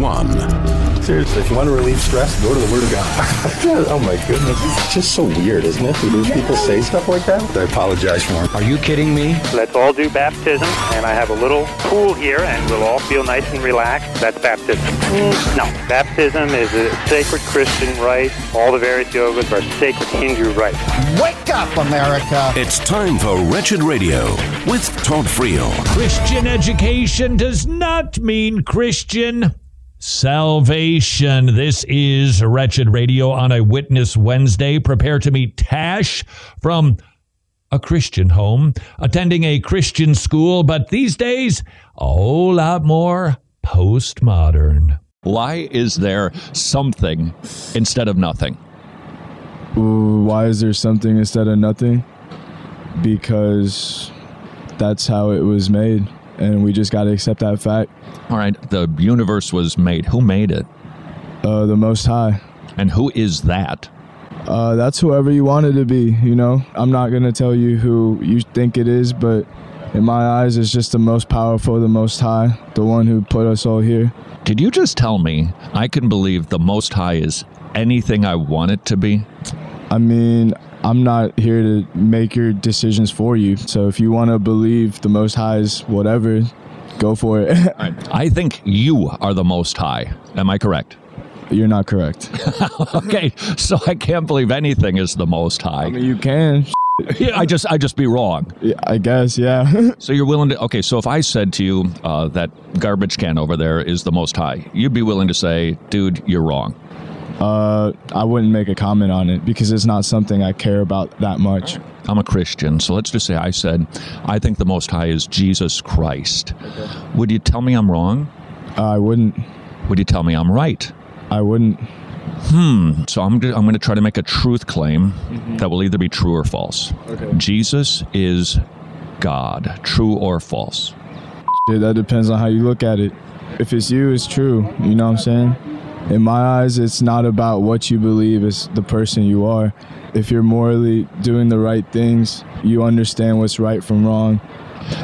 one. Seriously, if you want to relieve stress, go to the Word of God. oh my goodness. It's just so weird, isn't it? When people say stuff like that. I apologize for it. Are you kidding me? Let's all do baptism, and I have a little pool here, and we'll all feel nice and relaxed. That's baptism. No, baptism is a sacred Christian rite. All the various yogas are sacred Hindu rites. Wake up, America! It's time for Wretched Radio with Todd Friel. Christian education does not mean Christian salvation. This is Wretched Radio on a Witness Wednesday. Prepare to meet Tash from a Christian home, attending a Christian school, but these days, a whole lot more postmodern. Why is there something instead of nothing? Ooh, why is there something instead of nothing? Because that's how it was made, and we just got to accept that fact. All right, the universe was made. Who made it? Uh, the Most High. And who is that? Uh, that's whoever you want it to be. You know, I'm not gonna tell you who you think it is, but in my eyes, it's just the most powerful, the Most High, the one who put us all here. Did you just tell me I can believe the Most High is anything I want it to be? I mean, I'm not here to make your decisions for you. So if you want to believe the Most High is whatever, go for it. I think you are the Most High. Am I correct? You're not correct. okay, so I can't believe anything is the Most High. I mean, you can. Yeah, I just I just be wrong. Yeah, I guess, yeah. So you're willing to okay. So if I said to you uh, that garbage can over there is the Most High, you'd be willing to say, "Dude, you're wrong." Uh, I wouldn't make a comment on it because it's not something I care about that much. I'm a Christian, so let's just say I said, "I think the Most High is Jesus Christ." Would you tell me I'm wrong? I wouldn't. Would you tell me I'm right? I wouldn't. Hmm. So I'm, I'm going to try to make a truth claim that will either be true or false. Okay. Jesus is God, true or false. That depends on how you look at it. If it's you, it's true. You know what I'm saying? In my eyes, it's not about what you believe, it's the person you are. If you're morally doing the right things, you understand what's right from wrong.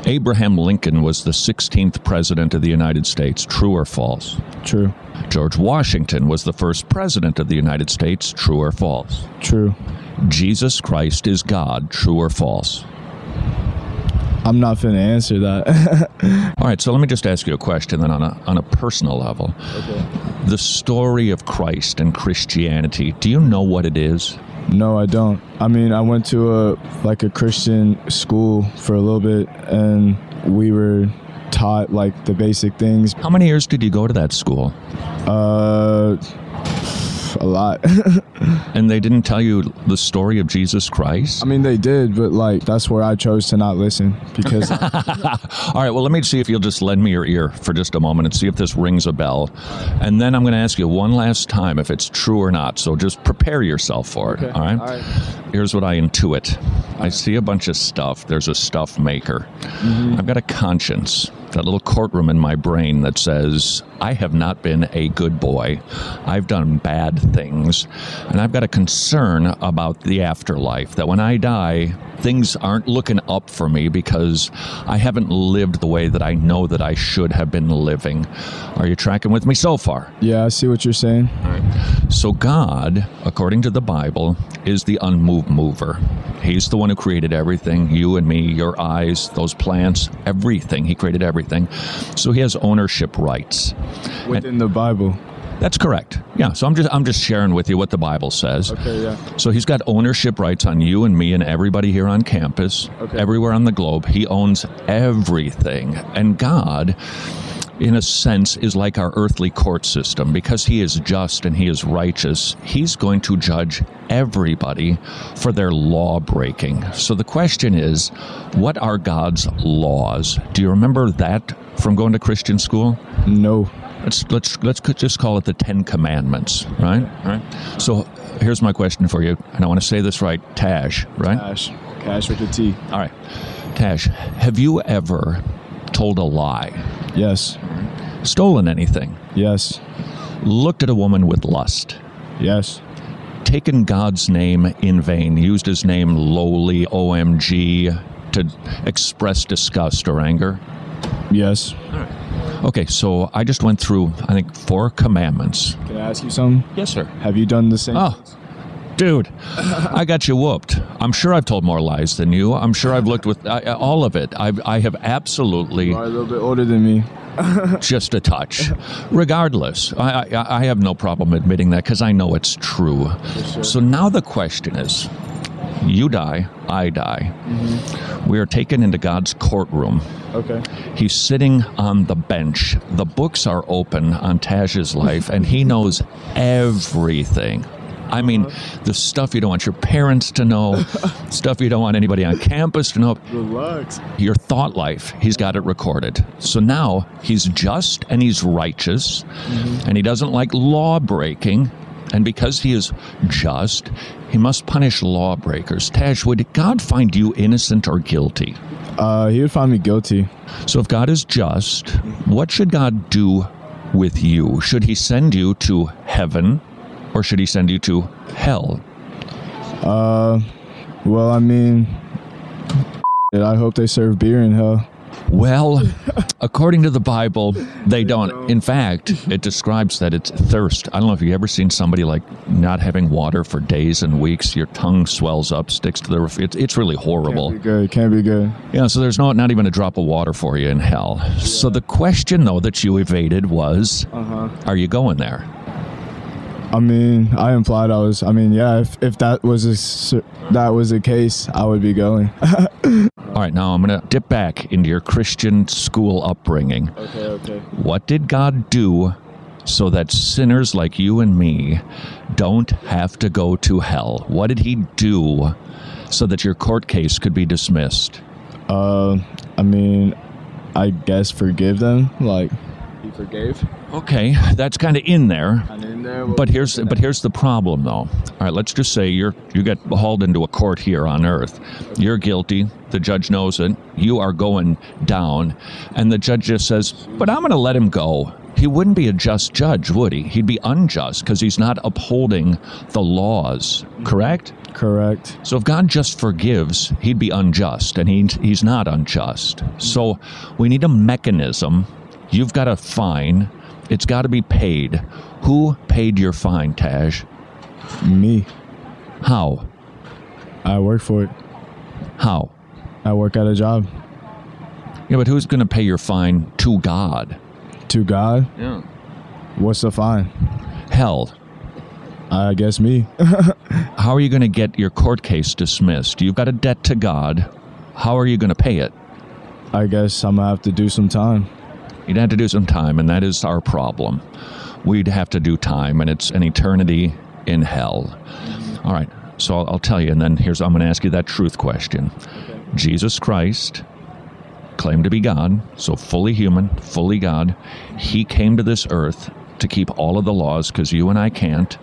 Abraham Lincoln was the 16th president of the United States, true or false? True. George Washington was the first president of the United States, true or false? True. Jesus Christ is God, true or false? I'm not going to answer that. All right, so let me just ask you a question then on a, on a personal level. The story of Christ and Christianity, do you know what it is? no, I don't. I mean, I went to a like a Christian school for a little bit, and we were taught like the basic things. How many years did you go to that school? Uh, a lot. And they didn't tell you the story of Jesus Christ? I mean, they did, but like that's where I chose to not listen because All right, well, let me see if you'll just lend me your ear for just a moment and see if this rings a bell. And then I'm going to ask you one last time if it's true or not. So just prepare yourself for it. All right? All right. Here's what I intuit I see a bunch of stuff. There's a stuff maker. Mm-hmm. I've got a conscience, that little courtroom in my brain that says, I have not been a good boy. I've done bad things. And I've got a concern about the afterlife, that when I die, things aren't looking up for me because I haven't lived the way that I know that I should have been living. Are you tracking with me so far? yeah, I see what you're saying. So, God, according to the Bible, is the unmoved mover. He's the one who created everything you and me, your eyes, those plants, everything. He created everything. So, He has ownership rights. Within the Bible. That's correct. Yeah. So I'm just I'm just sharing with you what the Bible says. Okay, yeah. So he's got ownership rights on you and me and everybody here on campus, Okay. everywhere on the globe. He owns everything. And God, in a sense, is like our earthly court system because He is just and He is righteous. He's going to judge everybody for their law breaking. So the question is, what are God's laws? Do you remember that from going to Christian school? No. Let's let's let's just call it the Ten Commandments, right? Right. So here's my question for you, and I want to say this right, Tash, right? Cash. Cash with a T. All right, Tash, have you ever told a lie, Yes. stolen anything, Yes. looked at a woman with lust, Yes. taken God's name in vain, used His name lowly, OMG, to express disgust or anger? Yes. Okay, so I just went through, I think, four commandments. Can I ask you something? Yes, sir. Have you done the same? Oh, dude, I got you whooped. I'm sure I've told more lies than you. I'm sure I've looked with I, all of it. I've, I have absolutely You are a little bit older than me. just a touch. Regardless, I, I, I have no problem admitting that because I know it's true. So now the question is you die, I die. Mm-hmm. We are taken into God's courtroom. Okay. He's sitting on the bench. The books are open on Taj's life, and he knows everything. I mean, the stuff you don't want your parents to know, stuff you don't want anybody on campus to know. Relax. Your thought life, he's got it recorded. So now he's just and he's righteous, and he doesn't like law breaking. And because he is just, he must punish lawbreakers. Taj, would God find you innocent or guilty? Uh, he would find me guilty. So if God is just, what should God do with you? Should he send you to heaven or should he send you to hell? Uh, well, I mean, I hope they serve beer in hell. Well, according to the Bible, they don't. In fact, it describes that it's thirst. I don't know if you've ever seen somebody like not having water for days and weeks. Your tongue swells up, sticks to the roof. It's, it's really horrible. Can't be good. Can't be good. Yeah, so there's no, not even a drop of water for you in hell. So the question, though, that you evaded was Uh huh. are you going there? I mean, I implied I was. I mean, yeah. If, if that was a, that was the case, I would be going. All right, now I'm going to dip back into your Christian school upbringing. okay. Okay. What did God do so that sinners like you and me don't have to go to hell? What did He do so that your court case could be dismissed? Uh, I mean, I guess forgive them. Like, he forgave. Okay, that's kind of in there. And in there, But here's but here's the problem though. All right, let's just say you're you get hauled into a court here on earth. You're guilty. The judge knows it. You are going down, and the judge just says, "But I'm going to let him go." He wouldn't be a just judge, would he? He'd be unjust because he's not upholding the laws. Correct? correct. So if God just forgives, he'd be unjust, and he, he's not unjust. So we need a mechanism. You've got a fine. It's got to be paid. Who paid your fine, Taj? Me. How? I work for it. How? I work at a job. Yeah, but who's going to pay your fine to God? To God, Yeah. what's the fine? Hell. I guess me. How are you going to get your court case dismissed? You've got a debt to God. How are you going to pay it? I guess I'm gonna have to do some time. You'd have to do some time, and that is our problem. We'd have to do time, and it's an eternity in hell. All right, so I'll, I'll tell you, and then here's I'm going to ask you that truth question. Jesus Christ claimed to be God, so fully human, fully God. He came to this earth to keep all of the laws because you and I can't.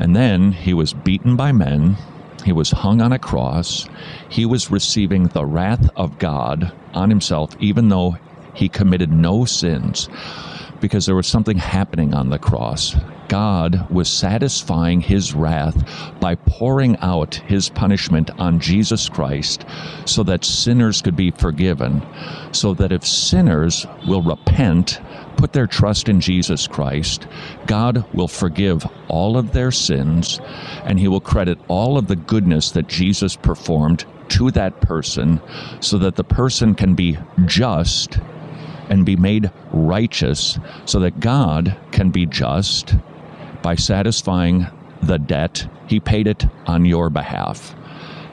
And then he was beaten by men. He was hung on a cross. He was receiving the wrath of God on himself, even though he committed no sins, because there was something happening on the cross. God was satisfying his wrath by pouring out his punishment on Jesus Christ so that sinners could be forgiven. So that if sinners will repent, put their trust in Jesus Christ, God will forgive all of their sins and he will credit all of the goodness that Jesus performed to that person so that the person can be just and be made righteous so that God can be just by satisfying the debt he paid it on your behalf.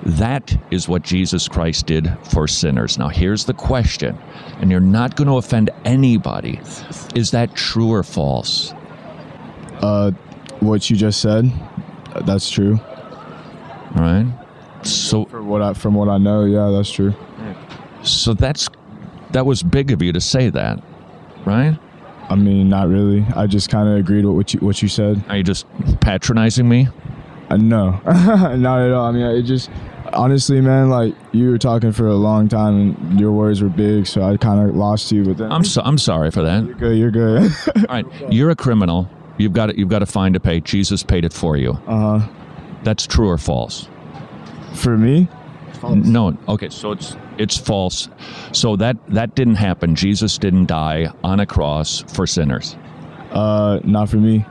That is what Jesus Christ did for sinners. Now, here's the question, and you're not going to offend anybody. Is that true or false? Uh, what you just said, that's true. All right. So, For what I, from what I know, yeah, that's true. so that's that was big of you to say that, right? I mean, not really. I just kind of agreed with what you what you said. Are you just patronizing me? Uh, no, not at all. I mean, it just honestly, man, like you were talking for a long time and your words were big, so I kind of lost you. But then I'm so, I'm sorry for that. you're good. You're good. All right, you're a criminal. You've got it. You've got a fine to pay. Jesus paid it for you. uh huh. That's true or false? For me, false. No, okay, so it's it's false. So that that didn't happen. Jesus didn't die on a cross for sinners. Uh, not for me.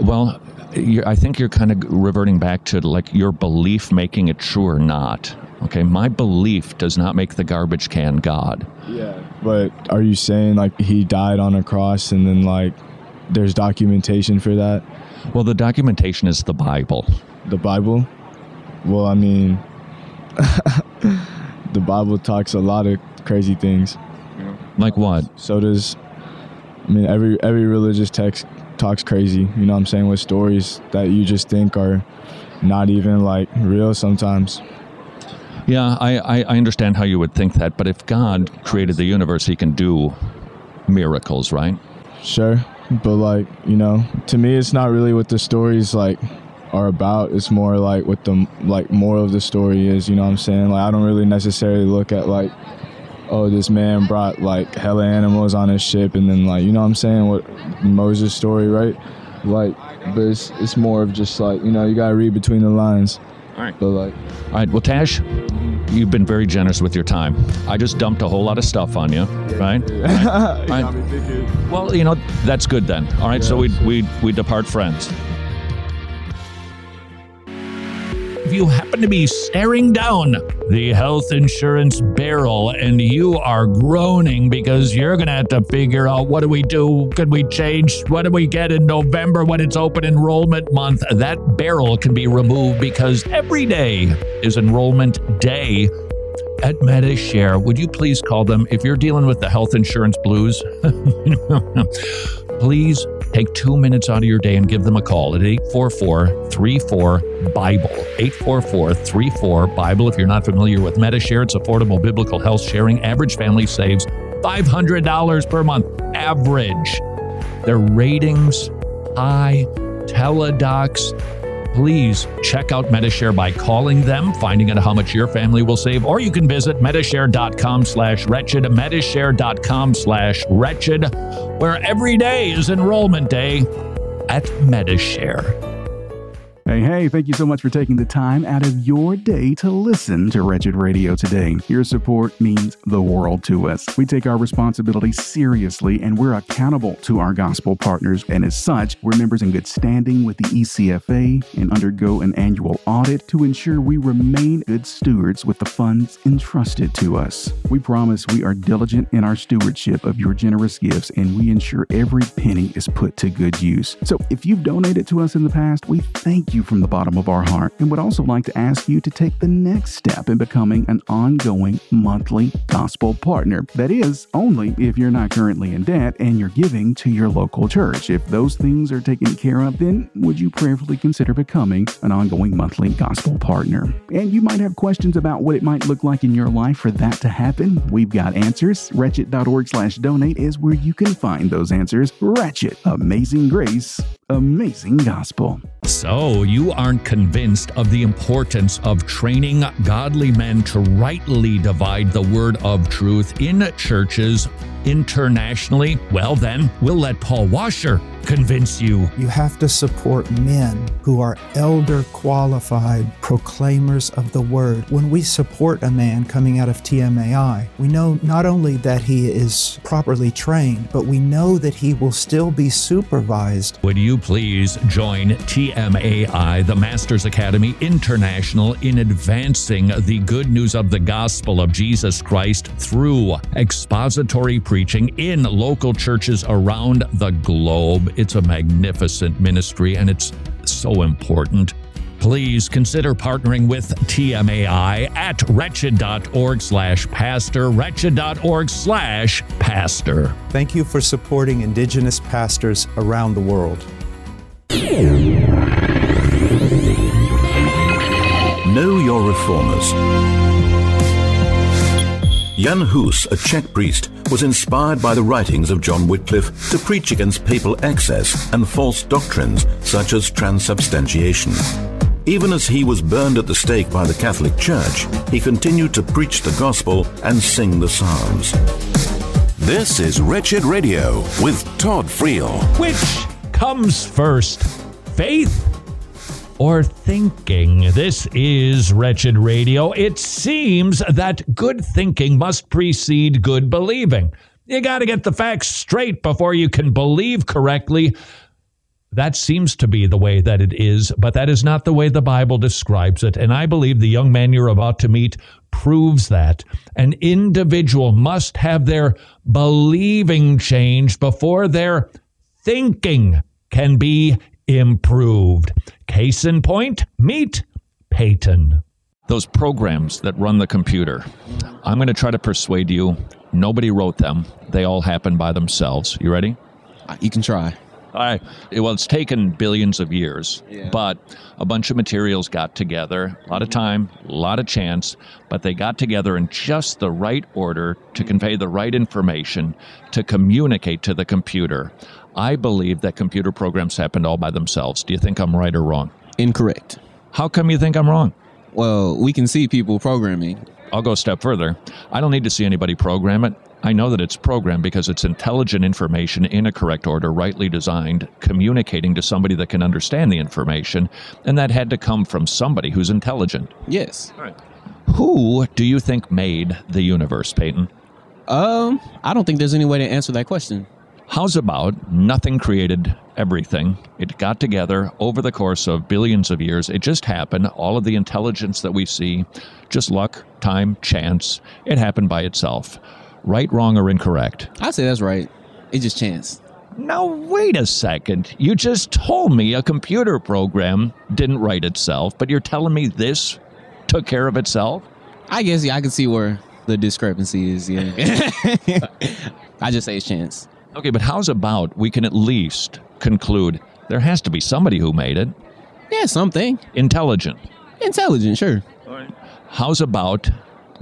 Well, you're, I think you're kind of reverting back to like your belief making it true or not. Okay, my belief does not make the garbage can God. Yeah. But are you saying like he died on a cross and then like there's documentation for that? Well, the documentation is the Bible. The Bible? Well, I mean, the Bible talks a lot of crazy things. Like what? So does, I mean, every every religious text talks crazy. You know what I'm saying? With stories that you just think are not even like real sometimes. Yeah, I, I, I understand how you would think that, but if God created the universe, he can do miracles, right? Sure, but like you know, to me, it's not really what the stories like are about. It's more like what the like moral of the story is. You know what I'm saying? Like I don't really necessarily look at like, oh, this man brought like hella animals on his ship, and then like you know what I'm saying? What Moses story, right? Like, but it's it's more of just like you know you gotta read between the lines. All right. But like, All right, well, Tash, you've been very generous with your time. I just dumped a whole lot of stuff on you, right? Right. Right. Well, you know, that's good then. All right, so we, we, we depart friends. If you happen to be staring down the health insurance barrel and you are groaning because you're going to have to figure out what do we do? Could we change? What do we get in November when it's open enrollment month? That barrel can be removed because every day is enrollment day at MediShare. Would you please call them if you're dealing with the health insurance blues? please take two minutes out of your day and give them a call at 844 34 Bible. 844 34 Bible. If you're not familiar with MediShare, it's affordable biblical health sharing. Average family saves $500 per month. Average. Their ratings high, teledocs. Please check out MediShare by calling them, finding out how much your family will save, or you can visit MediShare.com slash wretched, MediShare.com slash wretched, where every day is enrollment day at MediShare. Hey, hey, thank you so much for taking the time out of your day to listen to Wretched Radio today. Your support means the world to us. We take our responsibility seriously and we're accountable to our gospel partners. And as such, we're members in good standing with the ECFA and undergo an annual audit to ensure we remain good stewards with the funds entrusted to us. We promise we are diligent in our stewardship of your generous gifts and we ensure every penny is put to good use. So if you've donated to us in the past, we thank you from the bottom of our heart and would also like to ask you to take the next step in becoming an ongoing monthly gospel partner. That is, only if you're not currently in debt and you're giving to your local church. If those things are taken care of, then would you prayerfully consider becoming an ongoing monthly gospel partner? And you might have questions about what it might look like in your life for that to happen. We've got answers. Wretched.org slash donate is where you can find those answers. Wretched, amazing grace, amazing gospel. So, you aren't convinced of the importance of training godly men to rightly divide the word of truth in churches internationally? Well, then, we'll let Paul Washer convince you. You have to support men who are elder qualified proclaimers of the word. When we support a man coming out of TMAI, we know not only that he is properly trained, but we know that he will still be supervised. Would you please join TMAI, the Masters Academy International, in advancing the good news of the gospel of Jesus Christ through expository preaching in local churches around the globe? It's a magnificent ministry and it's so important. Please consider partnering with TMAI at wretched.org slash pastor, wretched.org slash pastor. Thank you for supporting Indigenous pastors around the world. Know your reformers. Jan Hus, a Czech priest, was inspired by the writings of John Wycliffe to preach against papal excess and false doctrines such as transubstantiation. Even as he was burned at the stake by the Catholic Church, he continued to preach the gospel and sing the psalms. This is Wretched Radio with Todd Friel. Which comes first, faith or thinking. This is Wretched Radio. It seems that good thinking must precede good believing. You got to get the facts straight before you can believe correctly. That seems to be the way that it is, but that is not the way the Bible describes it. And I believe the young man you're about to meet proves that. An individual must have their believing changed before their thinking can be improved. Case in point, meet Peyton. Those programs that run the computer, I'm going to try to persuade you nobody wrote them. They all happened by themselves. You ready? Uh, you can try. All right. Well, it's taken billions of years, Yeah. but a bunch of materials got together, a lot of time, a lot of chance, but they got together in just the right order to convey the right information to communicate to the computer. I believe that computer programs happened all by themselves. Do you think I'm right or wrong? Incorrect. How come you think I'm wrong? Well, we can see people programming. I'll go a step further. I don't need to see anybody program it. I know that it's programmed because it's intelligent information in a correct order, rightly designed, communicating to somebody that can understand the information, and that had to come from somebody who's intelligent. Yes. Who do you think made the universe, Peyton? Um, I don't think there's any way to answer that question. How's about nothing created everything? It got together over the course of billions of years. It just happened. All of the intelligence that we see, just luck, time, chance, it happened by itself. Right, wrong, or incorrect? I'd say that's right. It's just chance. Now, wait a second. You just told me a computer program didn't write itself, but you're telling me this took care of itself? I guess yeah, I can see where the discrepancy is. Yeah. I just say it's chance. Okay, but how's about we can at least conclude there has to be somebody who made it Yeah, something intelligent? intelligent. Sure. How's about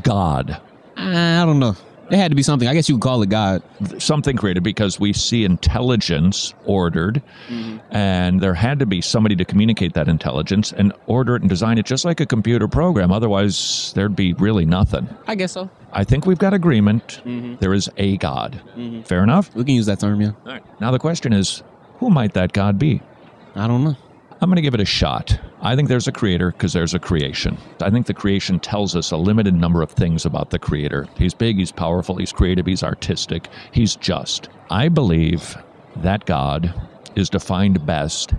God? I don't know. It had to be something. I guess you could call it God. Something created because we see intelligence ordered, mm-hmm. and there had to be somebody to communicate that intelligence and order it and design it just like a computer program. Otherwise, there'd be really nothing. I guess so. I think we've got agreement. Mm-hmm. There is a God. Mm-hmm. Fair enough? We can use that term. Yeah. All right. Now the question is, who might that God be? I don't know. I'm going to give it a shot. I think there's a creator because there's a creation. I think the creation tells us a limited number of things about the creator. He's big, he's powerful, he's creative, he's artistic, he's just. I believe that God is defined best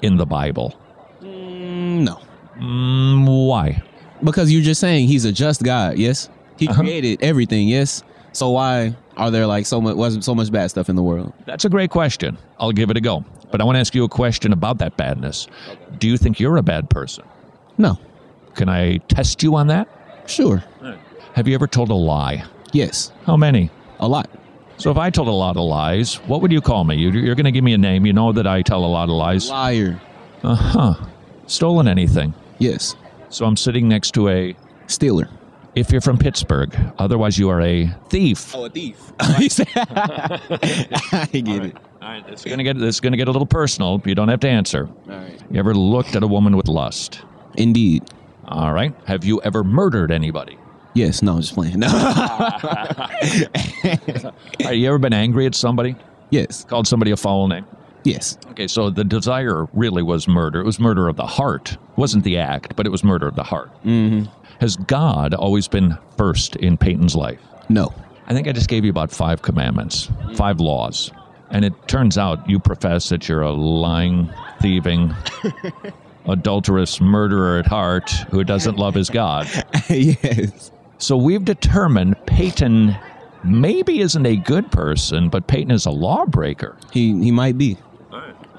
in the Bible. Mm, no, Mm, why? because you're just saying he's a just God. Yes, he Uh-huh. created everything. Yes. So why are there like so much wasn't so much bad stuff in the world? That's a great question. I'll give it a go. But I want to ask you a question about that badness. Do you think you're a bad person? No. Can I test you on that? Sure. Have you ever told a lie? Yes. How many? A lot. So if I told a lot of lies, what would you call me? You- You're going to give me a name. You know that I tell a lot of lies. Liar. Uh huh. Stolen anything. Yes. So I'm sitting next to a. Stealer. If you're from Pittsburgh, otherwise you are a thief. Oh, a thief. I get it. All right, this is gonna get this is gonna get a little personal. You don't have to answer. All right. You ever looked at a woman with lust? Indeed. All right. Have you ever murdered anybody? Yes. No, I'm just playing. No. Have you ever been angry at somebody? yes. Called somebody a foul name? Yes. Okay, so the desire really was murder. It was murder of the heart. It wasn't the act, but it was murder of the heart. Mm-hmm. Has God always been first in Peyton's life? No. I think I just gave you about five commandments, five laws. And it turns out you profess that you're a lying, thieving, adulterous murderer at heart who doesn't love his God. yes. So we've determined Peyton maybe isn't a good person, but Peyton is a lawbreaker. He he might be.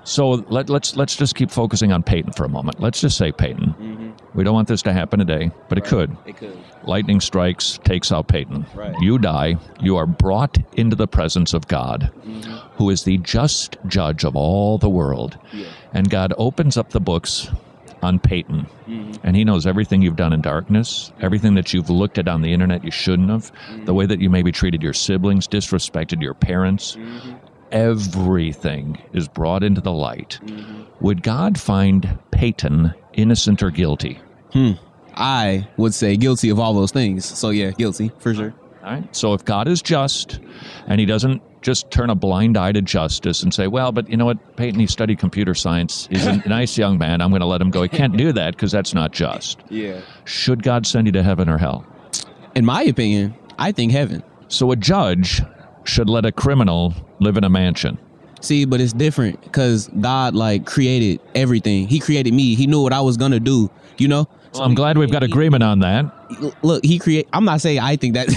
So let, let's let's just keep focusing on Peyton for a moment. Let's just say Peyton. Mm-hmm. We don't want this to happen today, but it could. It could. Lightning strikes, takes out Peyton. Right. You die. You are brought into the presence of God, mm-hmm. who is the just judge of all the world. And God opens up the books on Peyton. Mm-hmm. And he knows everything you've done in darkness, everything that you've looked at on the internet you shouldn't have, the way that you maybe treated your siblings, disrespected your parents. Everything is brought into the light. Mm-hmm. Would God find Peyton innocent or guilty? Hmm. I would say guilty of all those things. So yeah, guilty for sure. All right. So if God is just and he doesn't just turn a blind eye to justice and say, well, but you know what, Peyton, he studied computer science. He's a nice young man. I'm going to let him go. He can't do that because that's not just. Yeah. Should God send you to heaven or hell? In my opinion, I think heaven. So a judge should let a criminal live in a mansion. See, but it's different because God like created everything. He created me. He knew what I was gonna do. You know. Well, I'm glad we've got agreement on that. Look, he create. I'm not saying I think that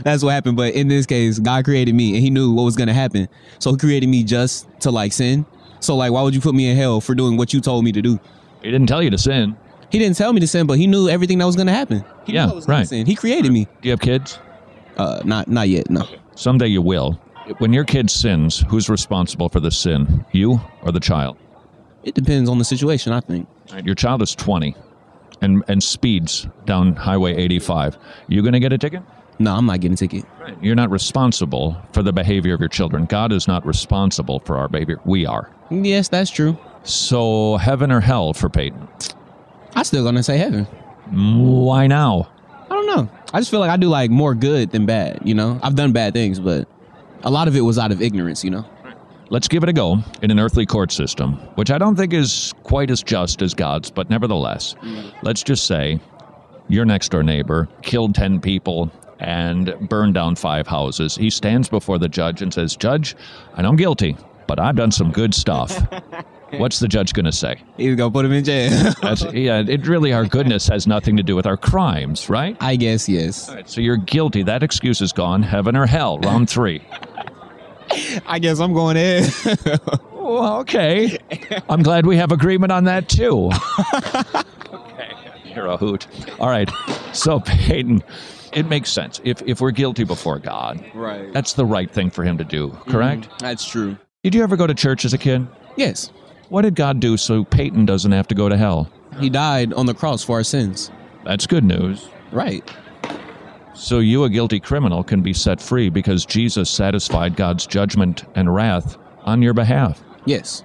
that's what happened, but in this case, God created me and He knew what was gonna happen. So He created me just to like sin. So like, why would you put me in hell for doing what you told me to do? He didn't tell you to sin. He didn't tell me to sin, but He knew everything that was gonna happen. He knew Yeah, I was gonna right. sin. He created me. Do you have kids? Uh, not not yet. No. Someday you will. When your kid sins, who's responsible for the sin? You or the child? It depends on the situation. I think. Your child is 20 and, and speeds down Highway 85. You going to get a ticket? No, I'm not getting a ticket. Right. You're not responsible for the behavior of your children. God is not responsible for our behavior. We are. Yes, that's true. So, heaven or hell for Peyton? I still gonna say heaven. Why now? I don't know. I just feel like I do like more good than bad. You know, I've done bad things, but a lot of it was out of ignorance. You know. Let's give it a go in an earthly court system, which I don't think is quite as just as God's, but nevertheless, let's just say your next door neighbor killed 10 people and burned down five houses. He stands before the judge and says, Judge, I know I'm guilty, but I've done some good stuff. What's the judge going to say? He's gonna put him in jail. Yeah, it really, our goodness has nothing to do with our crimes, right? I guess yes. All right, so you're guilty. That excuse is gone. Heaven or hell, round three. I guess I'm going in. Well, oh, okay. I'm glad we have agreement on that too. okay. You're a hoot. All right. So, Peyton, it makes sense. If, if we're guilty before God, right. that's the right thing for him to do, correct? Mm-hmm. That's true. Did you ever go to church as a kid? Yes. What did God do so Peyton doesn't have to go to hell? He died on the cross for our sins. That's good news. Right. So, you, a guilty criminal, can be set free because Jesus satisfied God's judgment and wrath on your behalf. Yes.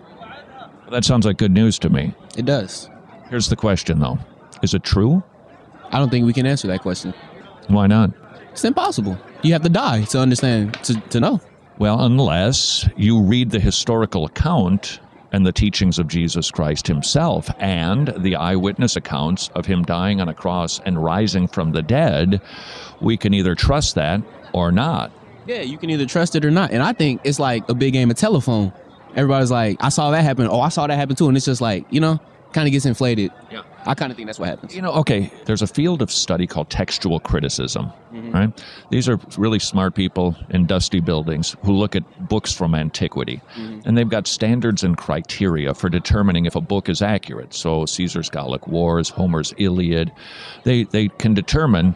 That sounds like good news to me. It does. Here's the question, though Is it true? I don't think we can answer that question. Why not? It's impossible. You have to die to understand, to, to know. Well, unless you read the historical account and the teachings of Jesus Christ himself and the eyewitness accounts of him dying on a cross and rising from the dead, we can either trust that or not. Yeah, you can either trust it or not. And I think it's like a big game of telephone. Everybody's like, I saw that happen. Oh, I saw that happen too. And it's just like, you know, kind of gets inflated. Yeah. I kind of think that's what happens. You know, okay, there's a field of study called textual criticism, mm-hmm. right? These are really smart people in dusty buildings who look at books from antiquity, mm-hmm. and they've got standards and criteria for determining if a book is accurate. So Caesar's Gallic Wars, Homer's Iliad, they they can determine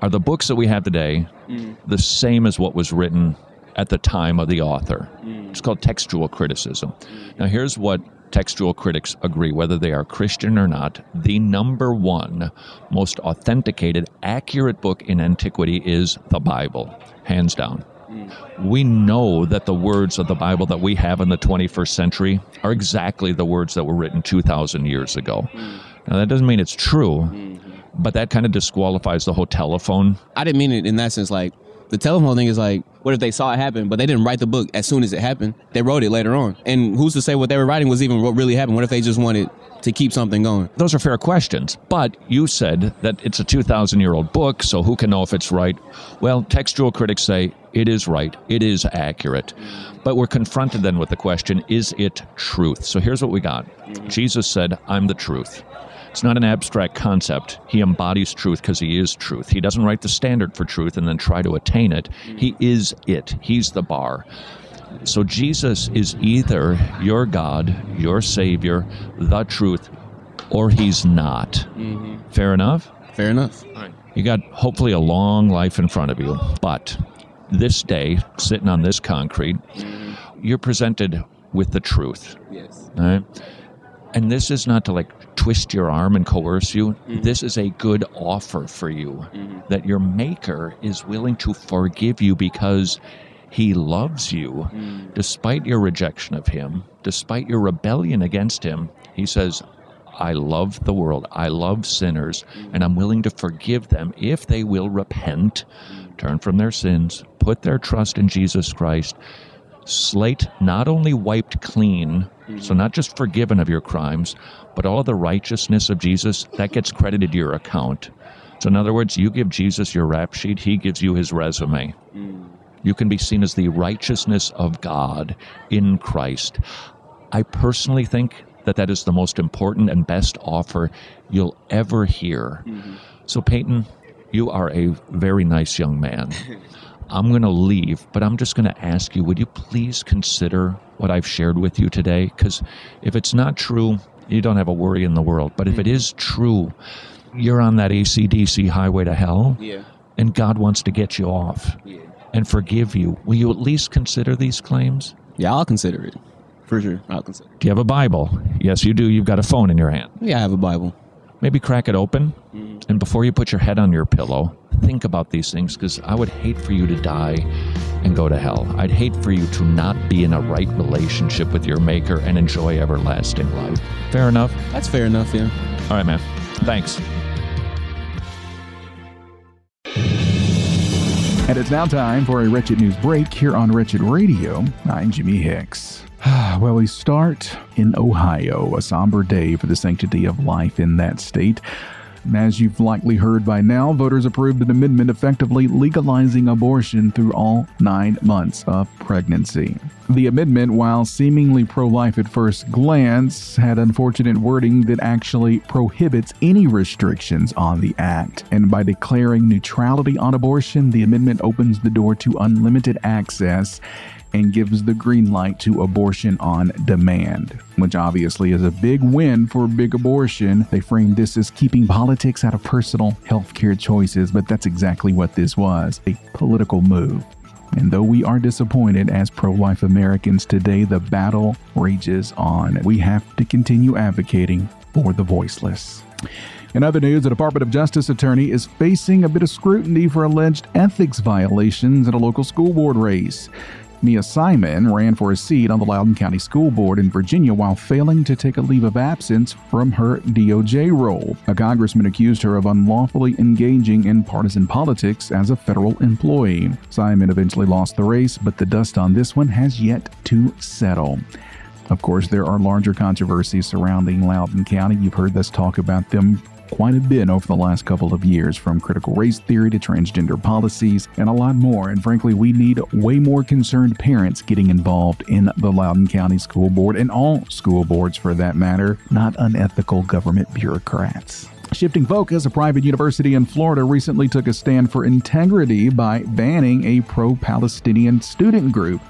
are the books that we have today mm-hmm. the same as what was written at the time of the author. It's called textual criticism. Now, here's what textual critics agree, whether they are Christian or not. The number one most authenticated, accurate book in antiquity is the Bible, hands down. We know that the words of the Bible that we have in the 21st century are exactly the words that were written 2,000 years ago. Now, that doesn't mean it's true, but that kind of disqualifies the whole telephone I didn't mean it in that sense. Like, the telephone thing is like, what if they saw it happen, but they didn't write the book as soon as it happened? They wrote it later on. And who's to say what they were writing was even what really happened? What if they just wanted to keep something going? Those are fair questions. But you said that it's a 2,000 year old book, so who can know if it's right? Well, textual critics say it is right, it is accurate. But we're confronted then with the question is it truth? So here's what we got mm-hmm. Jesus said, I'm the truth. It's not an abstract concept. He embodies truth because he is truth. He doesn't write the standard for truth and then try to attain it. He is it, he's the bar. So Jesus is either your God, your Savior, the truth, or he's not. Mm-hmm. Fair enough? Fair enough. You got hopefully a long life in front of you, but this day, sitting on this concrete, mm-hmm. you're presented with the truth. Yes. all right? And this is not to like twist your arm and coerce you. Mm-hmm. This is a good offer for you mm-hmm. that your maker is willing to forgive you because he loves you mm. despite your rejection of him, despite your rebellion against him. He says, I love the world. I love sinners, mm. and I'm willing to forgive them if they will repent, mm. turn from their sins, put their trust in Jesus Christ. Slate not only wiped clean, so mm-hmm. not just forgiven of your crimes, but all of the righteousness of Jesus that gets credited to your account. So, in other words, you give Jesus your rap sheet, he gives you his resume. Mm. You can be seen as the righteousness of God in Christ. I personally think that that is the most important and best offer you'll ever hear. Mm-hmm. So, Peyton, you are a very nice young man. I'm going to leave, but I'm just going to ask you would you please consider what I've shared with you today? Because if it's not true, you don't have a worry in the world. But if it is true, you're on that ACDC highway to hell, Yeah. and God wants to get you off Yeah. and forgive you. Will you at least consider these claims? Yeah, I'll consider it. For sure. I'll consider it. Do you have a Bible? Yes, you do. You've got a phone in your hand. Yeah, I have a Bible. Maybe crack it open, mm-hmm. and before you put your head on your pillow, think about these things because I would hate for you to die and go to hell. I'd hate for you to not be in a right relationship with your Maker and enjoy everlasting life. Fair enough? That's fair enough, yeah. All right, man. Thanks. And it's now time for a Wretched News break here on Wretched Radio. I'm Jimmy Hicks. well, we start in Ohio, a somber day for the sanctity of life in that state. As you've likely heard by now, voters approved an amendment effectively legalizing abortion through all nine months of pregnancy. The amendment, while seemingly pro life at first glance, had unfortunate wording that actually prohibits any restrictions on the act. And by declaring neutrality on abortion, the amendment opens the door to unlimited access and gives the green light to abortion on demand, which obviously is a big win for big abortion. They frame this as keeping politics out of personal healthcare choices, but that's exactly what this was a political move. And though we are disappointed as pro life Americans today, the battle rages on. We have to continue advocating for the voiceless. In other news, the Department of Justice attorney is facing a bit of scrutiny for alleged ethics violations at a local school board race. Mia Simon ran for a seat on the Loudoun County School Board in Virginia while failing to take a leave of absence from her DOJ role. A congressman accused her of unlawfully engaging in partisan politics as a federal employee. Simon eventually lost the race, but the dust on this one has yet to settle. Of course, there are larger controversies surrounding Loudoun County. You've heard us talk about them quite a bit over the last couple of years, from critical race theory to transgender policies and a lot more. And frankly, we need way more concerned parents getting involved in the Loudoun County School Board and all school boards for that matter, not unethical government bureaucrats. Shifting focus, a private university in Florida recently took a stand for integrity by banning a pro Palestinian student group.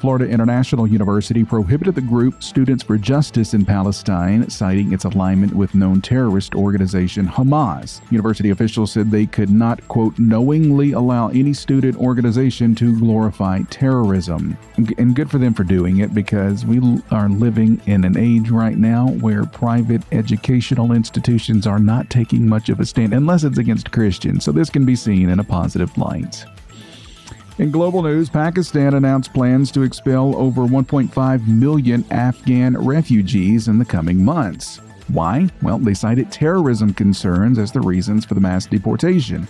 Florida International University prohibited the group Students for Justice in Palestine, citing its alignment with known terrorist organization Hamas. University officials said they could not, quote, knowingly allow any student organization to glorify terrorism. And good for them for doing it because we are living in an age right now where private educational institutions are not taking much of a stand unless it's against Christians. So this can be seen in a positive light. In global news, Pakistan announced plans to expel over 1.5 million Afghan refugees in the coming months. Why? Well, they cited terrorism concerns as the reasons for the mass deportation.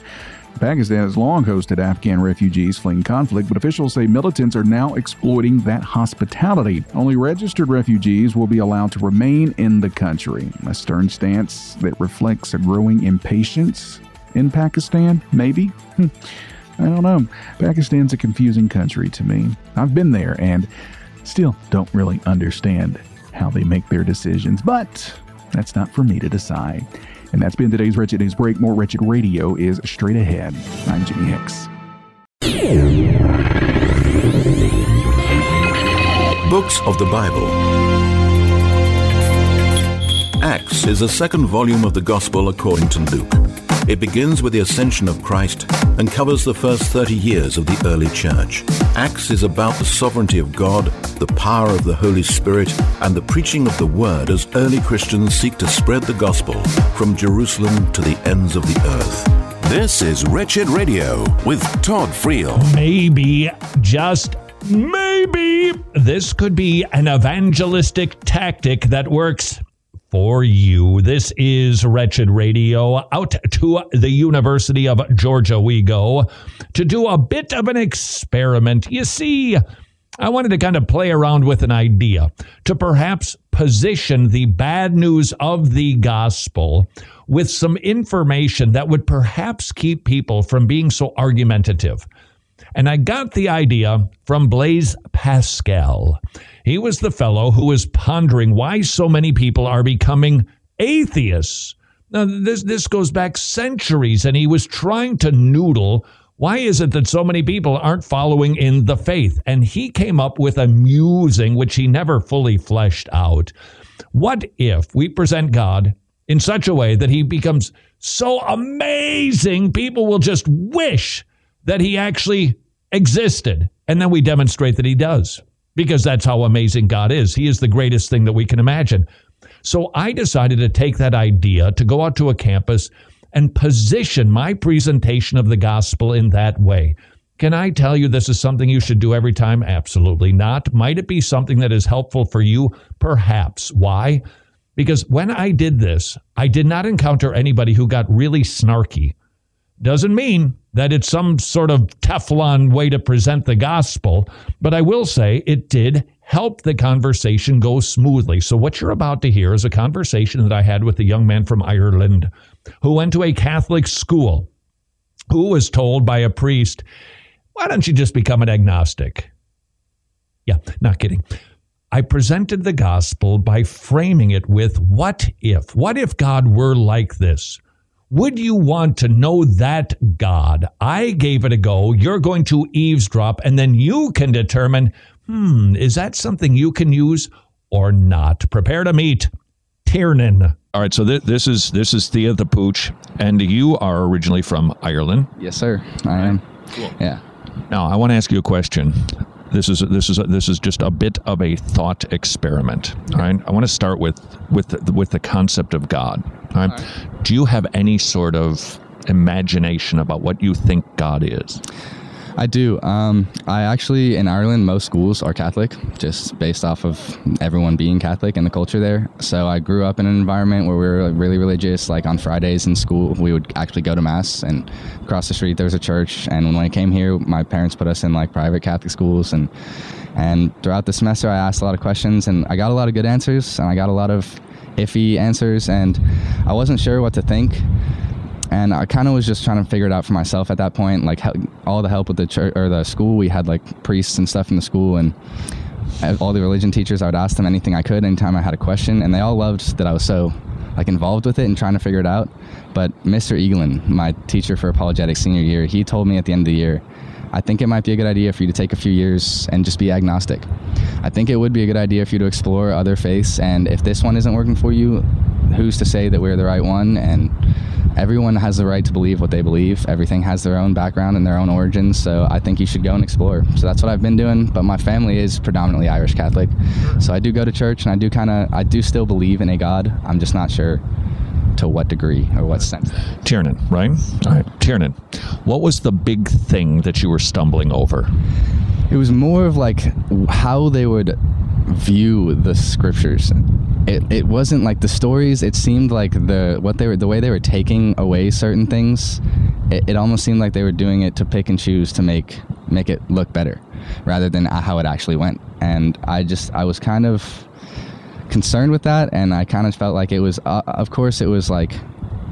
Pakistan has long hosted Afghan refugees fleeing conflict, but officials say militants are now exploiting that hospitality. Only registered refugees will be allowed to remain in the country. A stern stance that reflects a growing impatience in Pakistan, maybe? Hmm. I don't know. Pakistan's a confusing country to me. I've been there and still don't really understand how they make their decisions, but that's not for me to decide. And that's been today's Wretched News Break. More Wretched Radio is straight ahead. I'm Jimmy Hicks. Books of the Bible. Acts is the second volume of the Gospel according to Luke. It begins with the ascension of Christ and covers the first 30 years of the early church. Acts is about the sovereignty of God, the power of the Holy Spirit, and the preaching of the Word as early Christians seek to spread the gospel from Jerusalem to the ends of the earth. This is Wretched Radio with Todd Friel. Maybe, just maybe, this could be an evangelistic tactic that works for you. This is Wretched Radio. Out to the University of Georgia we go to do a bit of an experiment. You see, I wanted to kind of play around with an idea to perhaps position the bad news of the gospel with some information that would perhaps keep people from being so argumentative. And I got the idea from Blaise Pascal. He was the fellow who was pondering why so many people are becoming atheists. Now, this, this goes back centuries, and he was trying to noodle why is it that so many people aren't following in the faith? And he came up with a musing, which he never fully fleshed out. What if we present God in such a way that he becomes so amazing, people will just wish that he actually existed? And then we demonstrate that he does, because that's how amazing God is. He is the greatest thing that we can imagine. So I decided to take that idea to go out to a campus and position my presentation of the gospel in that way. Can I tell you this is something you should do every time? Absolutely not. Might it be something that is helpful for you? Perhaps. Why? Because when I did this, I did not encounter anybody who got really snarky. Doesn't mean that it's some sort of Teflon way to present the gospel, but I will say it did help the conversation go smoothly. So, what you're about to hear is a conversation that I had with a young man from Ireland who went to a Catholic school who was told by a priest, Why don't you just become an agnostic? Yeah, not kidding. I presented the gospel by framing it with what if? What if God were like this? Would you want to know that God? I gave it a go. You're going to eavesdrop, and then you can determine hmm, is that something you can use or not? Prepare to meet Tiernan. All right, so th- this is this is Thea the Pooch, and you are originally from Ireland. Yes, sir. I am. Cool. Yeah. Now, I want to ask you a question. This is this is this is just a bit of a thought experiment. All right, I want to start with with the, with the concept of God. All right? all right. Do you have any sort of imagination about what you think God is? I do. Um, I actually, in Ireland, most schools are Catholic, just based off of everyone being Catholic and the culture there. So I grew up in an environment where we were really religious. Like on Fridays in school, we would actually go to Mass, and across the street there was a church. And when I came here, my parents put us in like private Catholic schools. And, and throughout the semester, I asked a lot of questions, and I got a lot of good answers, and I got a lot of iffy answers, and I wasn't sure what to think and I kind of was just trying to figure it out for myself at that point. Like all the help with the church or the school, we had like priests and stuff in the school, and all the religion teachers. I would ask them anything I could anytime I had a question, and they all loved that I was so like involved with it and trying to figure it out. But Mr. Eaglin, my teacher for apologetics senior year, he told me at the end of the year, I think it might be a good idea for you to take a few years and just be agnostic. I think it would be a good idea for you to explore other faiths, and if this one isn't working for you, who's to say that we're the right one? And everyone has the right to believe what they believe. Everything has their own background and their own origins. So I think you should go and explore. So that's what I've been doing. But my family is predominantly Irish Catholic. So I do go to church and I do kind of, I do still believe in a God. I'm just not sure to what degree or what sense. Tiernan, right? All right. Tiernan, what was the big thing that you were stumbling over? It was more of like how they would view the scriptures it, it wasn't like the stories it seemed like the what they were the way they were taking away certain things it, it almost seemed like they were doing it to pick and choose to make make it look better rather than how it actually went. And i just i was kind of concerned with that and i kind of felt like it was uh, of course it was like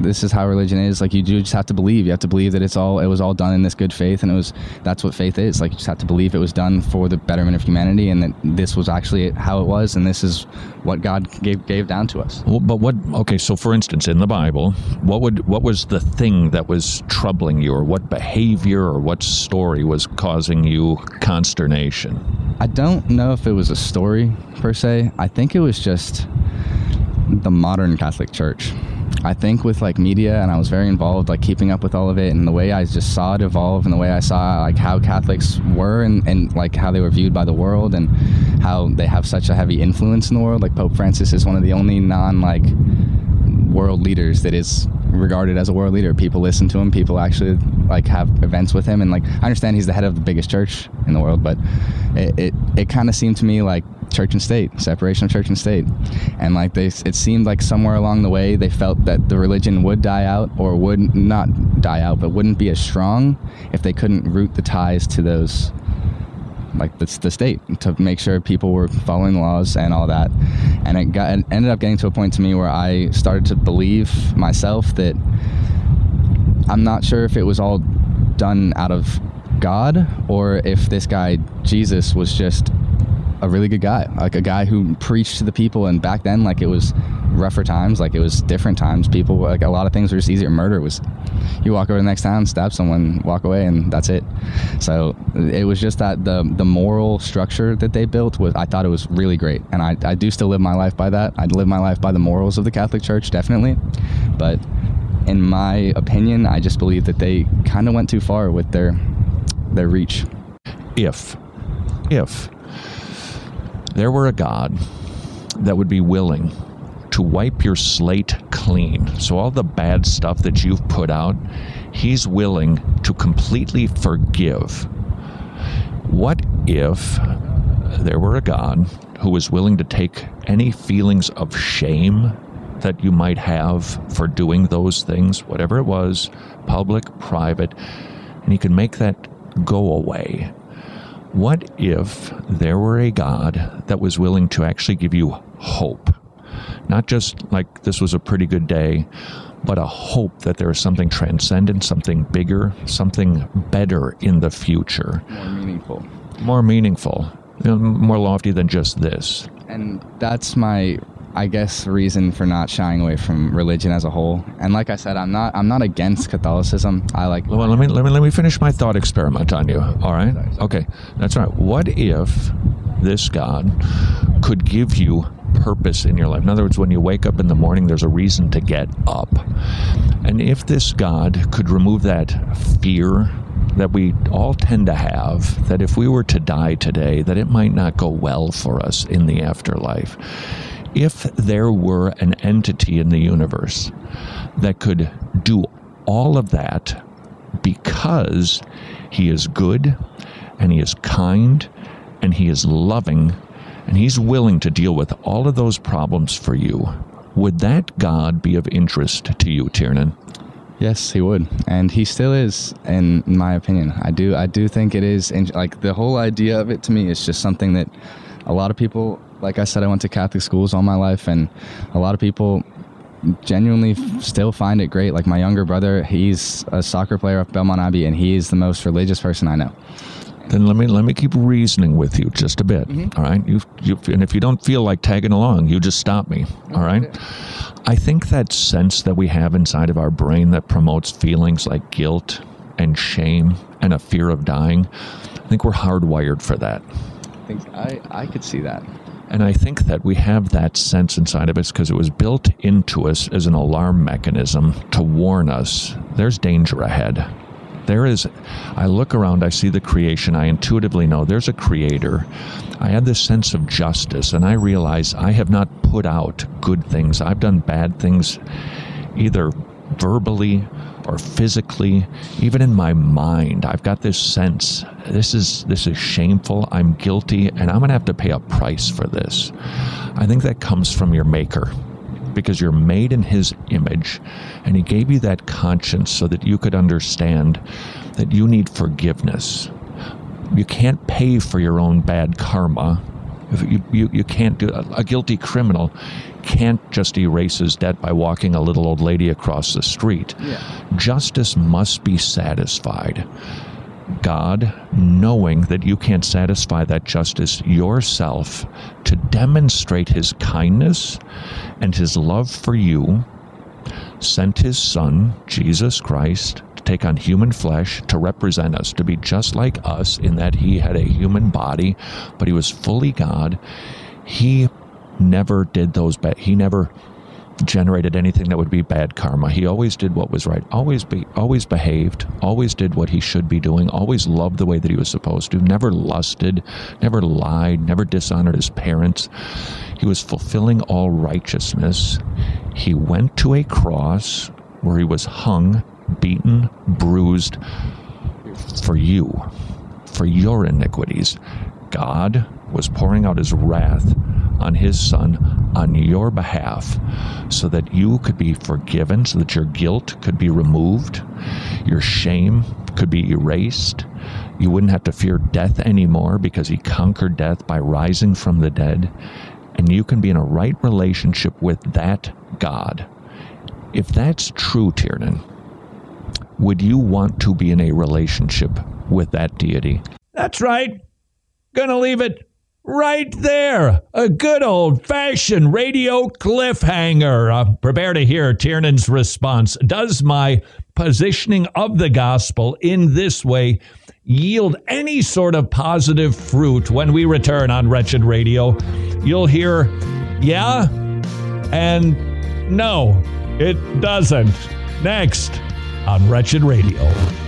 this is how religion is. Like you do just have to believe. You have to believe that it's all it was all done in this good faith, and it was that's what faith is. Like you just have to believe it was done for the betterment of humanity, and that this was actually how it was, and this is what God gave gave down to us. Well, but what? Okay, so for instance, in the Bible, what would what was the thing that was troubling you, or what behavior, or what story was causing you consternation? I don't know if it was a story per se. I think it was just the modern Catholic Church. I think with like media, and I was very involved, like keeping up with all of it, and the way I just saw it evolve, and the way I saw like how Catholics were, and, and like how they were viewed by the world, and how they have such a heavy influence in the world. Like Pope Francis is one of the only non like world leaders that is regarded as a world leader. People listen to him. People actually like have events with him. And like I understand he's the head of the biggest church in the world, but it it, it kind of seemed to me like church and state, separation of church and state, and like they, it seemed like somewhere along the way they felt that the religion would die out or would not die out, but wouldn't be as strong if they couldn't root the ties to those like the, the state to make sure people were following laws and all that. And it got it ended up getting to a point to me where i started to believe myself that i'm not sure if it was all done out of god or if this guy jesus was just a really good guy like a guy who preached to the people and back then like it was rougher times like it was different times. People like a lot of things were just easier. Murder was you walk over the next town stab someone walk away and that's it. So it was just that the the moral structure that they built was i thought it was really great. And i, I do still live my life by that. I live my life by the morals of the catholic church definitely. But in my opinion i just believe that they kind of went too far with their their reach. If if there were a god that would be willing to wipe your slate clean. So, all the bad stuff that you've put out, He's willing to completely forgive. What if there were a God who was willing to take any feelings of shame that you might have for doing those things, whatever it was, public, private, and He could make that go away? What if there were a God that was willing to actually give you hope? Not just like this was a pretty good day, but a hope that there is something transcendent, something bigger, something better in the future. More meaningful. More meaningful, more lofty than just this. And that's my I guess reason for not shying away from religion as a whole. And like I said, I'm not I'm not against Catholicism. I like Well, let me let me let me finish my thought experiment on you. All right? Okay. That's right. What if this God could give you purpose in your life. In other words, when you wake up in the morning, there's a reason to get up. And if this God could remove that fear that we all tend to have, that if we were to die today, that it might not go well for us in the afterlife. If there were an entity in the universe that could do all of that because he is good and he is kind and he is loving and He's willing to deal with all of those problems for you, would that God be of interest to you, Tiernan? Yes, he would, and he still is, in my opinion. I do, I do think it is. Like the whole idea of it to me is just something that a lot of people, like I said, I went to Catholic schools all my life, and a lot of people genuinely still find it great. Like my younger brother, he's a soccer player at Belmont Abbey, and he's the most religious person I know then let me let me keep reasoning with you just a bit. Mm-hmm. All right, you, you and if you don't feel like tagging along, you just stop me. All right. I think that sense that we have inside of our brain that promotes feelings like guilt and shame and a fear of dying, I think we're hardwired for that. I think I I could see that. And I think that we have that sense inside of us because it was built into us as an alarm mechanism to warn us there's danger ahead. There is, I look around, I see the creation, I intuitively know there's a creator. I had this sense of justice, and I realize I have not put out good things. I've done bad things either verbally or physically even in my mind i've got this sense this is this is shameful i'm guilty and i'm going to have to pay a price for this i think that comes from your maker because you're made in His image, and He gave you that conscience so that you could understand that you need forgiveness. You can't pay for your own bad karma. You, you, you can't do a guilty criminal can't just erase his debt by walking a little old lady across the street. Yeah. Justice must be satisfied. God, knowing that you can't satisfy that justice yourself, to demonstrate his kindness and his love for you, sent his Son, Jesus Christ, to take on human flesh to represent us, to be just like us in that he had a human body, but he was fully God. He never did those bad. He never generated anything that would be bad karma. He always did what was right. Always be always behaved, always did what he should be doing, always loved the way that he was supposed to, never lusted, never lied, never dishonored his parents. He was fulfilling all righteousness. He went to a cross where he was hung, beaten, bruised for you, for your iniquities. God was pouring out his wrath on his son on your behalf so that you could be forgiven, so that your guilt could be removed, your shame could be erased. You wouldn't have to fear death anymore because he conquered death by rising from the dead. And you can be in a right relationship with that God. If that's true, Tiernan, would you want to be in a relationship with that deity? That's right. Gonna leave it right there. A good old fashioned radio cliffhanger. Uh, prepare to hear Tiernan's response. Does my positioning of the gospel in this way yield any sort of positive fruit when we return on Wretched Radio? You'll hear, yeah, and no, it doesn't. Next on Wretched Radio.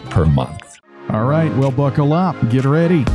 per month? All right, well, buckle up. Get ready.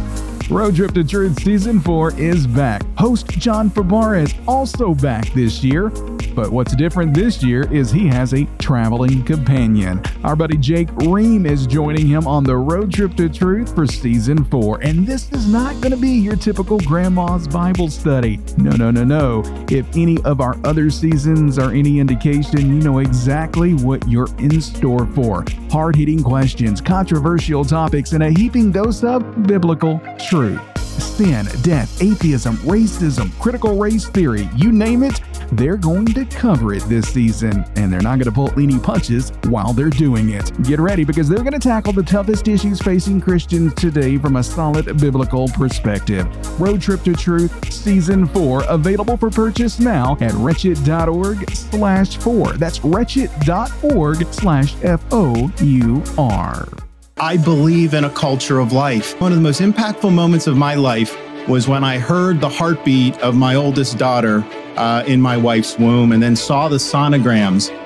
Road Trip to Truth Season 4 is back. Host John Fabar is also back this year. But what's different this year is he has a traveling companion. Our buddy Jake Ream is joining him on the Road Trip to Truth for Season 4. And this is not going to be your typical grandma's Bible study. No, no, no, no. If any of our other seasons are any indication, you know exactly what you're in store for. Hard hitting questions, controversial topics, and a heaping dose of biblical truth. Sin, death, atheism, racism, critical race theory, you name it, they're going to cover it this season. And they're not going to pull any punches while they're doing it. Get ready because they're going to tackle the toughest issues facing Christians today from a solid biblical perspective. Road Trip to Truth Season 4 available for purchase now at wretched.org slash 4. That's wretched.org slash F-O-U-R. I believe in a culture of life. One of the most impactful moments of my life was when I heard the heartbeat of my oldest daughter uh, in my wife's womb and then saw the sonograms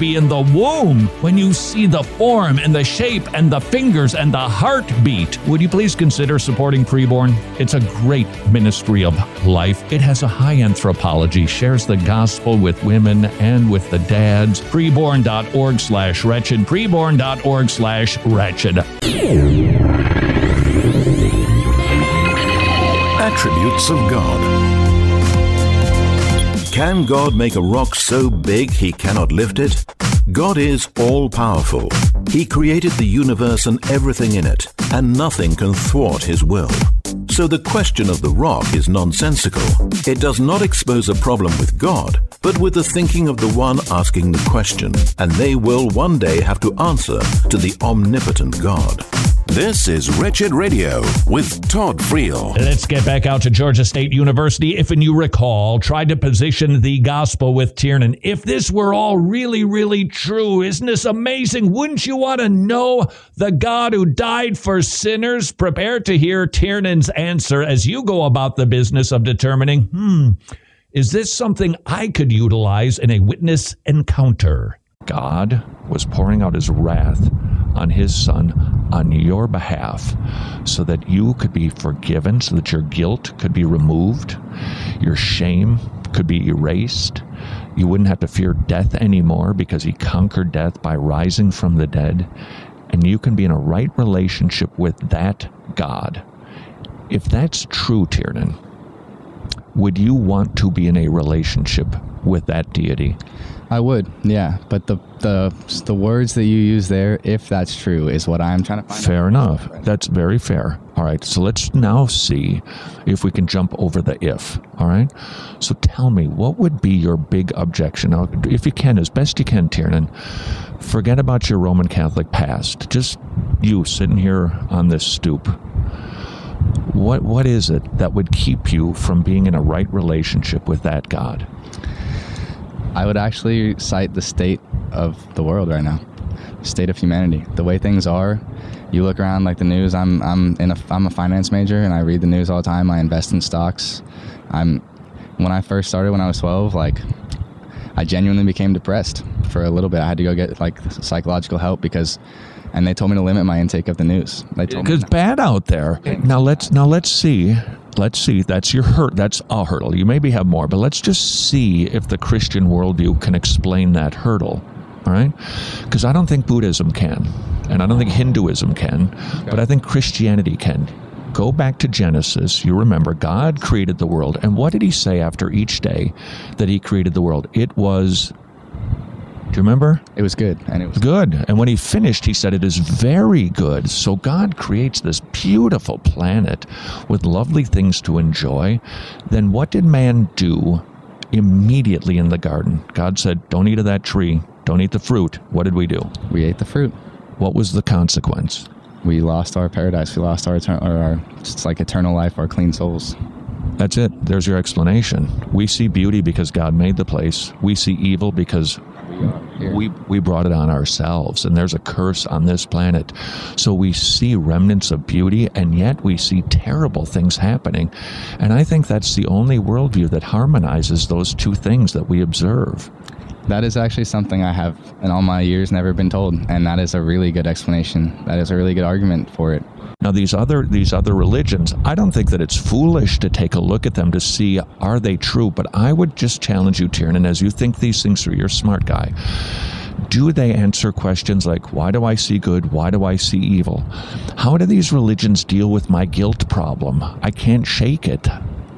baby in the womb when you see the form and the shape and the fingers and the heartbeat. Would you please consider supporting Preborn? It's a great ministry of life. It has a high anthropology, shares the gospel with women and with the dads. Preborn.org slash wretched. Preborn.org slash wretched. Attributes of God. Can God make a rock so big he cannot lift it? God is all powerful. He created the universe and everything in it, and nothing can thwart his will. So the question of the rock is nonsensical. It does not expose a problem with God, but with the thinking of the one asking the question, and they will one day have to answer to the omnipotent God. This is Wretched Radio with Todd Friel. Let's get back out to Georgia State University. If and you recall, tried to position the gospel with Tiernan. If this were all really, really true, isn't this amazing? Wouldn't you want to know the God who died for sinners? Prepare to hear Tiernan's answer as you go about the business of determining, hmm, is this something I could utilize in a witness encounter? God was pouring out his wrath on his son on your behalf so that you could be forgiven, so that your guilt could be removed, your shame could be erased. You wouldn't have to fear death anymore because he conquered death by rising from the dead. And you can be in a right relationship with that God. If that's true, Tiernan, would you want to be in a relationship with that deity? I would, yeah. But the the the words that you use there, if that's true, is what I'm trying to find. Fair enough. That's very fair. All right. So let's now see if we can jump over the if. All right. So tell me, what would be your big objection? Now, if you can, as best you can, Tiernan, forget about your Roman Catholic past. Just you sitting here on this stoop. What what is it that would keep you from being in a right relationship with that God? I would actually cite the state of the world right now, state of humanity, the way things are. You look around like the news. I'm I'm in a I'm a finance major and I read the news all the time. I invest in stocks. I'm when I first started when I was 12, like I genuinely became depressed for a little bit. I had to go get like psychological help because and they told me to limit my intake of the news. They told Because bad out there. Now let's now let's see. Let's see. That's your hurt. That's a hurdle. You maybe have more, but let's just see if the Christian worldview can explain that hurdle. All right? Because I don't think Buddhism can, and I don't think Hinduism can, but I think Christianity can. Go back to Genesis. You remember God created the world, and what did He say after each day that He created the world? It was do you remember? It was good, and it was good. And when he finished, he said, "It is very good." So God creates this beautiful planet with lovely things to enjoy. Then what did man do immediately in the garden? God said, "Don't eat of that tree. Don't eat the fruit." What did we do? We ate the fruit. What was the consequence? We lost our paradise. We lost our eternal, or our it's like eternal life, our clean souls. That's it. There's your explanation. We see beauty because God made the place. We see evil because we we brought it on ourselves and there's a curse on this planet. So we see remnants of beauty and yet we see terrible things happening. And i think that's the only worldview that harmonizes those two things that we observe that is actually something I have in all my years never been told, and that is a really good explanation. That is a really good argument for it. Now these other these other religions, I don't think that it's foolish to take a look at them to see are they true, but I would just challenge you, Tiernan, as you think these things through, you're a smart guy. Do they answer questions like why do I see good? Why do I see evil? How do these religions deal with my guilt problem? I can't shake it.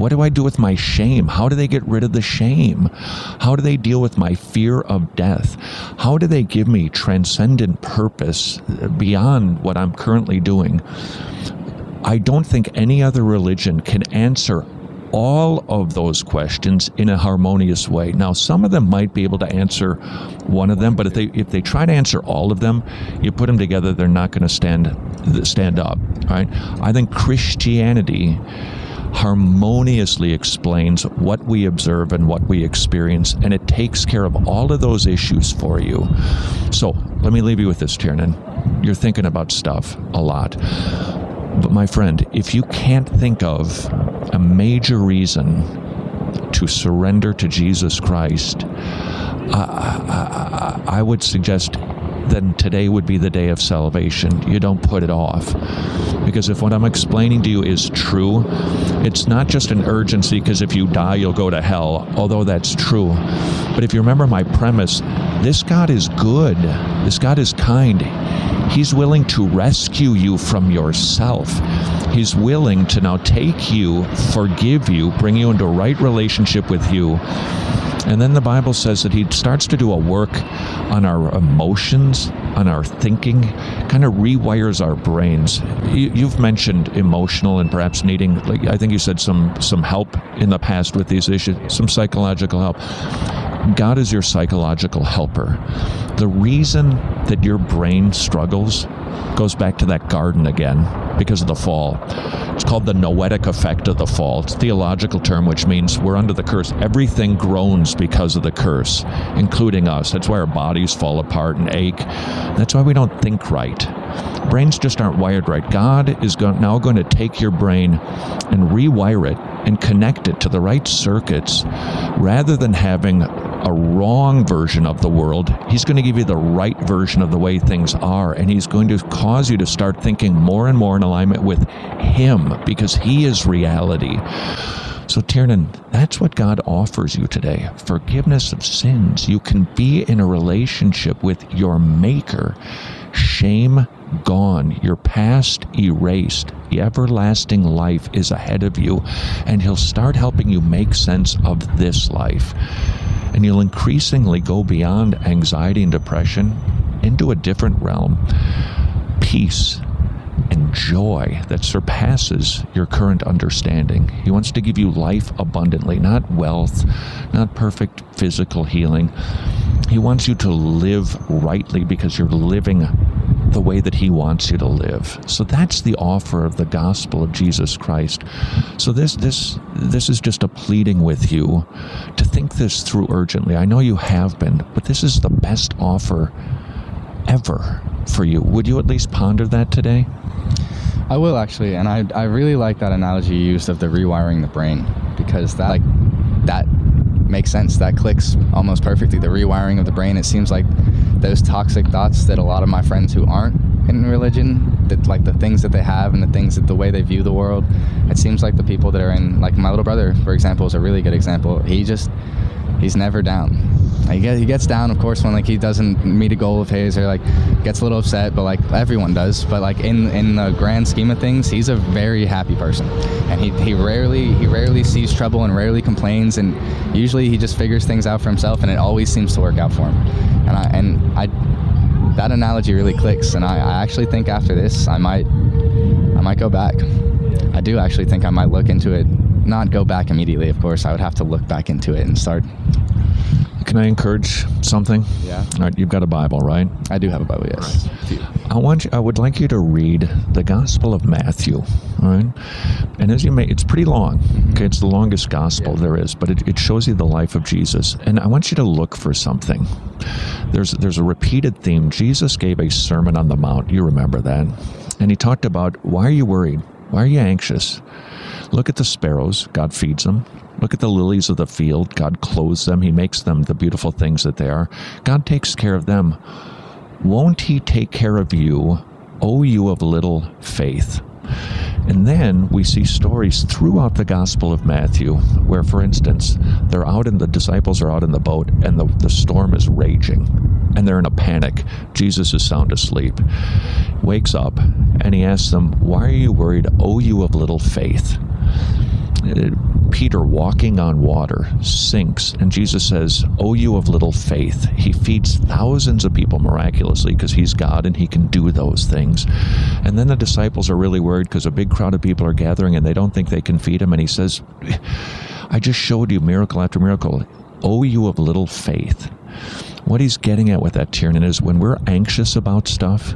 What do I do with my shame? How do they get rid of the shame? How do they deal with my fear of death? How do they give me transcendent purpose beyond what I'm currently doing? I don't think any other religion can answer all of those questions in a harmonious way. Now, some of them might be able to answer one of them, but if they if they try to answer all of them, you put them together, they're not going to stand stand up. Right? I think Christianity harmoniously explains what we observe and what we experience, and it takes care of all of those issues for you. So let me leave you with this, Tiernan. You're thinking about stuff a lot. But my friend, if you can't think of a major reason to surrender to Jesus Christ, I, would suggest then today would be the day of salvation. You don't put it off. Because if what I'm explaining to you is true, it's not just an urgency because if you die, you'll go to hell, although that's true. But if you remember my premise, this God is good, this God is kind. He's willing to rescue you from yourself. He's willing to now take you, forgive you, bring you into a right relationship with you. And then the Bible says that He starts to do a work on our emotions, on our thinking, kind of rewires our brains. You, have mentioned emotional and perhaps needing, like I think you said some some help in the past with these issues, some psychological help. God is your psychological helper. The reason that your brain struggles goes back to that garden again because of the fall. Called the noetic effect of the fall. It's a theological term which means we're under the curse. Everything groans because of the curse, including us. That's why our bodies fall apart and ache. That's why we don't think right. Brains just aren't wired right. God is go- now going to take your brain and rewire it and connect it to the right circuits rather than having a wrong version of the world. He's going to give you the right version of the way things are. And He's going to cause you to start thinking more and more in alignment with Him because He is reality. So, Tiernan, that's what God offers you today forgiveness of sins. You can be in a relationship with your Maker. Shame gone, your past erased. The everlasting life is ahead of you, and He'll start helping you make sense of this life. And you'll increasingly go beyond anxiety and depression into a different realm peace and joy that surpasses your current understanding. He wants to give you life abundantly, not wealth, not perfect physical healing. He wants you to live rightly because you're living the way that he wants you to live. So that's the offer of the gospel of Jesus Christ. So this this this is just a pleading with you to think this through urgently. I know you have been, but this is the best offer ever for you. Would you at least ponder that today? I will actually, and I, I really like that analogy you used of the rewiring the brain because that like that makes sense. That clicks almost perfectly. The rewiring of the brain. It seems like those toxic thoughts that a lot of my friends who aren't in religion, that like the things that they have and the things that the way they view the world, it seems like the people that are in like my little brother, for example, is a really good example. He just he's never down. He, he gets down, of course, when like he doesn't meet a goal of his or like gets a little upset, but like everyone does. But like in in the grand scheme of things, he's a very happy person, and he, he rarely he rarely sees trouble and rarely complains, and usually he just figures things out for himself, and it always seems to work out for him. And I and I that analogy really clicks, and I, I actually think after this, I might I might go back. I do actually think I might look into it not go back immediately, of course. I would have to look back into it and start. Can I encourage something? Yeah. All right, you've got a Bible, right? I do have a Bible, yes. I want you, I would like you to read the Gospel of Matthew, all right? And as you may, it's pretty long. Mm-hmm. Okay, it's the longest gospel there is, but it, it shows you the life of Jesus. And I want you to look for something. There's there's a repeated theme. Jesus gave a Sermon on the Mount. You remember that? And he talked about why are you worried? Why are you anxious? Look at the sparrows, God feeds them. Look at the lilies of the field, God clothes them, He makes them the beautiful things that they are. God takes care of them. Won't He take care of you, O you of little faith? And then we see stories throughout the Gospel of Matthew where, for instance, they're out and the disciples are out in the boat and the, the storm is raging and they're in a panic. Jesus is sound asleep. Wakes up and he asks them, Why are you worried, O you of little faith? Uh, Peter walking on water sinks, and Jesus says, O you of little faith. He feeds thousands of people miraculously because he's God and he can do those things. And then the disciples are really worried because a big crowd of people are gathering and they don't think they can feed him. And he says, I just showed you miracle after miracle. O you of little faith. What he's getting at with that, Tiernan, is when we're anxious about stuff,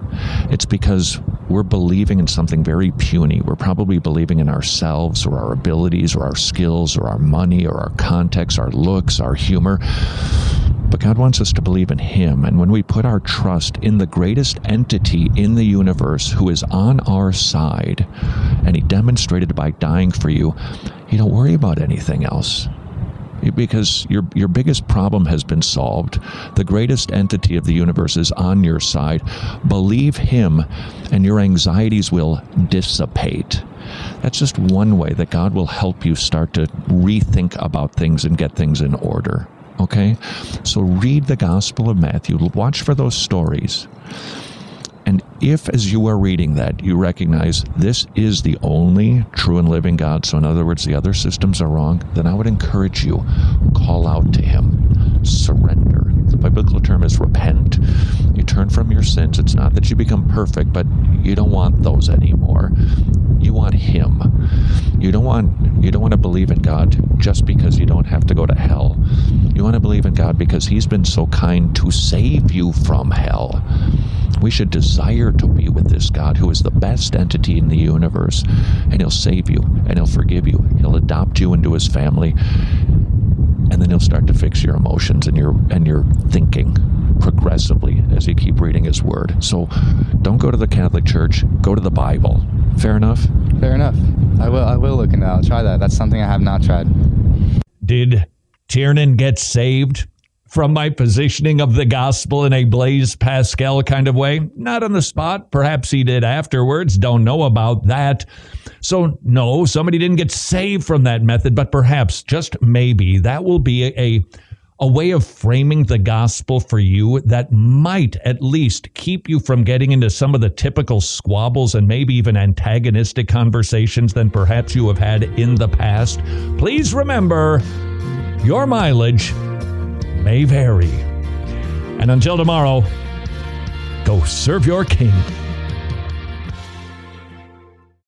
it's because we're believing in something very puny. We're probably believing in ourselves or our abilities or our skills or our money or our context, our looks, our humor. But God wants us to believe in Him. And when we put our trust in the greatest entity in the universe who is on our side, and He demonstrated by dying for you, you don't worry about anything else because your your biggest problem has been solved. The greatest entity of the universe is on your side. Believe him and your anxieties will dissipate. That's just one way that God will help you start to rethink about things and get things in order. Okay? So read the Gospel of Matthew, watch for those stories. And if, as you are reading that, you recognize this is the only true and living God, so in other words, the other systems are wrong, then I would encourage you call out to Him, surrender. The biblical term is repent. You turn from your sins. It's not that you become perfect, but you don't want those anymore. You want Him. You don't want you don't want to believe in God just because you don't have to go to hell. You want to believe in God because He's been so kind to save you from hell. We should desire to be with this God who is the best entity in the universe, and He'll save you, and He'll forgive you, He'll adopt you into His family, and then He'll start to fix your emotions and your and your thinking progressively as you keep reading His Word. So, don't go to the Catholic Church. Go to the Bible. Fair enough. Fair enough. I will. I will look into. That. I'll try that. That's something I have not tried. Did Tiernan gets saved? from my positioning of the gospel in a Blaise Pascal kind of way? Not on the spot. Perhaps he did afterwards. Don't know about that. So, no, somebody didn't get saved from that method, but perhaps, just maybe, that will be a, a, way of framing the gospel for you that might at least keep you from getting into some of the typical squabbles and maybe even antagonistic conversations than perhaps you have had in the past. Please remember your mileage may vary. And until tomorrow, go serve your king.